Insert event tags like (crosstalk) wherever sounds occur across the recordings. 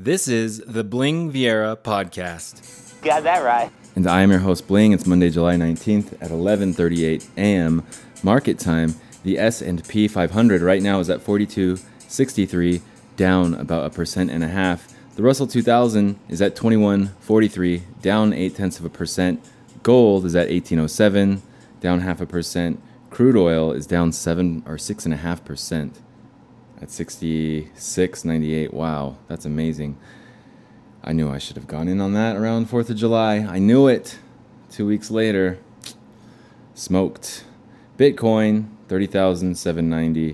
This is the Bling Viera podcast. Got that right. And I am your host Bling. It's Monday, July 19th at 11:38 a.m. market time. The S&P 500 right now is at 42.63, down about a percent and a half. The Russell 2000 is at 21.43, down 8 tenths of a percent. Gold is at 1807, down half a percent. Crude oil is down seven or six and a half percent at 66.98. Wow, that's amazing. I knew I should have gone in on that around 4th of July. I knew it. Two weeks later, smoked. Bitcoin, 30,790.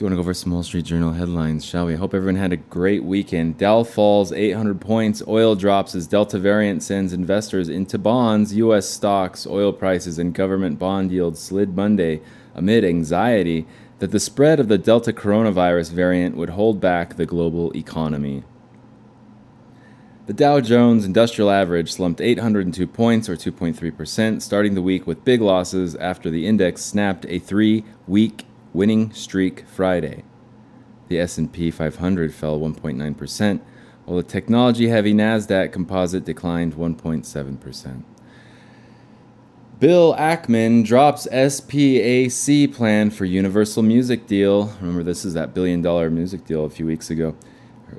Do you want to go over some Wall Street Journal headlines, shall we? Hope everyone had a great weekend. Dow falls 800 points. Oil drops as Delta variant sends investors into bonds. U.S. stocks, oil prices, and government bond yields slid Monday amid anxiety that the spread of the Delta coronavirus variant would hold back the global economy. The Dow Jones Industrial Average slumped 802 points or 2.3%, starting the week with big losses after the index snapped a 3-week winning streak Friday. The S&P 500 fell 1.9%, while the technology-heavy Nasdaq Composite declined 1.7%. Bill Ackman drops SPAC plan for Universal Music deal. Remember, this is that billion dollar music deal a few weeks ago,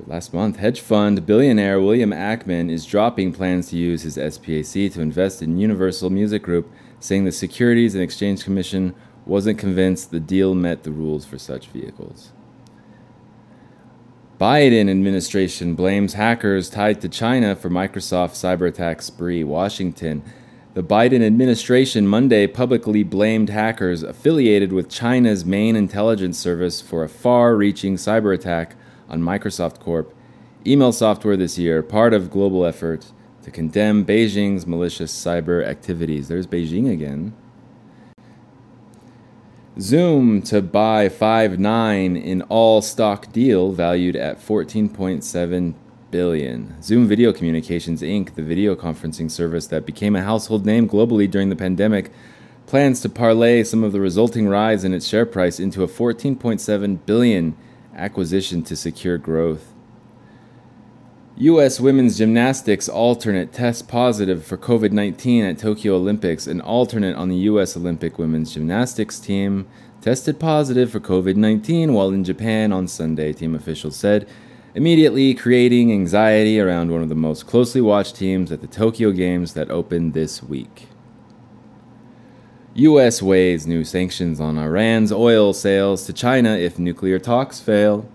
last month. Hedge fund billionaire William Ackman is dropping plans to use his SPAC to invest in Universal Music Group, saying the Securities and Exchange Commission wasn't convinced the deal met the rules for such vehicles. Biden administration blames hackers tied to China for Microsoft cyber attack spree. Washington. The Biden administration Monday publicly blamed hackers affiliated with China's main intelligence service for a far reaching cyber attack on Microsoft Corp. Email software this year, part of global effort to condemn Beijing's malicious cyber activities. There's Beijing again. Zoom to buy Five9 in all stock deal valued at 14.7 billion. Zoom Video Communications Inc., the video conferencing service that became a household name globally during the pandemic, plans to parlay some of the resulting rise in its share price into a 14.7 billion acquisition to secure growth. US women's gymnastics alternate tests positive for COVID-19 at Tokyo Olympics. An alternate on the US Olympic women's gymnastics team tested positive for COVID-19 while in Japan on Sunday, team officials said immediately creating anxiety around one of the most closely watched teams at the Tokyo Games that opened this week. U.S. weighs new sanctions on Iran's oil sales to China if nuclear talks fail.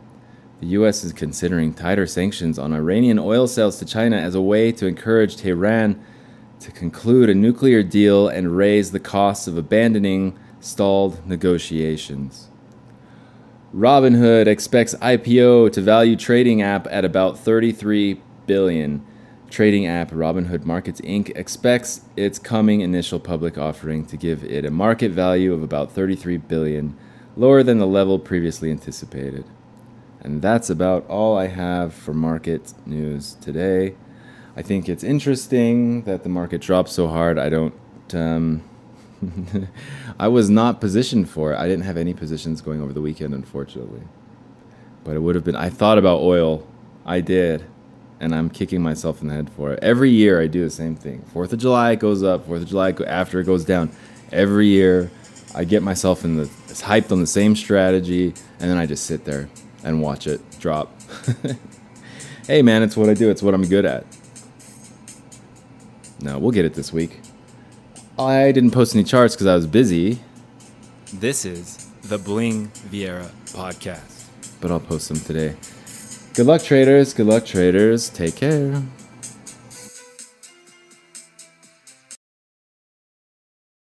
The U.S. is considering tighter sanctions on Iranian oil sales to China as a way to encourage Tehran to conclude a nuclear deal and raise the costs of abandoning stalled negotiations. Robinhood expects IPO to value trading app at about 33 billion. Trading app Robinhood Markets Inc. expects its coming initial public offering to give it a market value of about 33 billion, lower than the level previously anticipated. And that's about all I have for market news today. I think it's interesting that the market dropped so hard. I don't um, (laughs) I was not positioned for it. I didn't have any positions going over the weekend, unfortunately. But it would have been. I thought about oil. I did. And I'm kicking myself in the head for it. Every year I do the same thing. Fourth of July it goes up. Fourth of July after it goes down. Every year I get myself in the hyped on the same strategy, and then I just sit there and watch it drop. (laughs) hey man, it's what I do. It's what I'm good at. No, we'll get it this week. I didn't post any charts because I was busy. This is the Bling Viera podcast. But I'll post them today. Good luck, traders. Good luck, traders. Take care.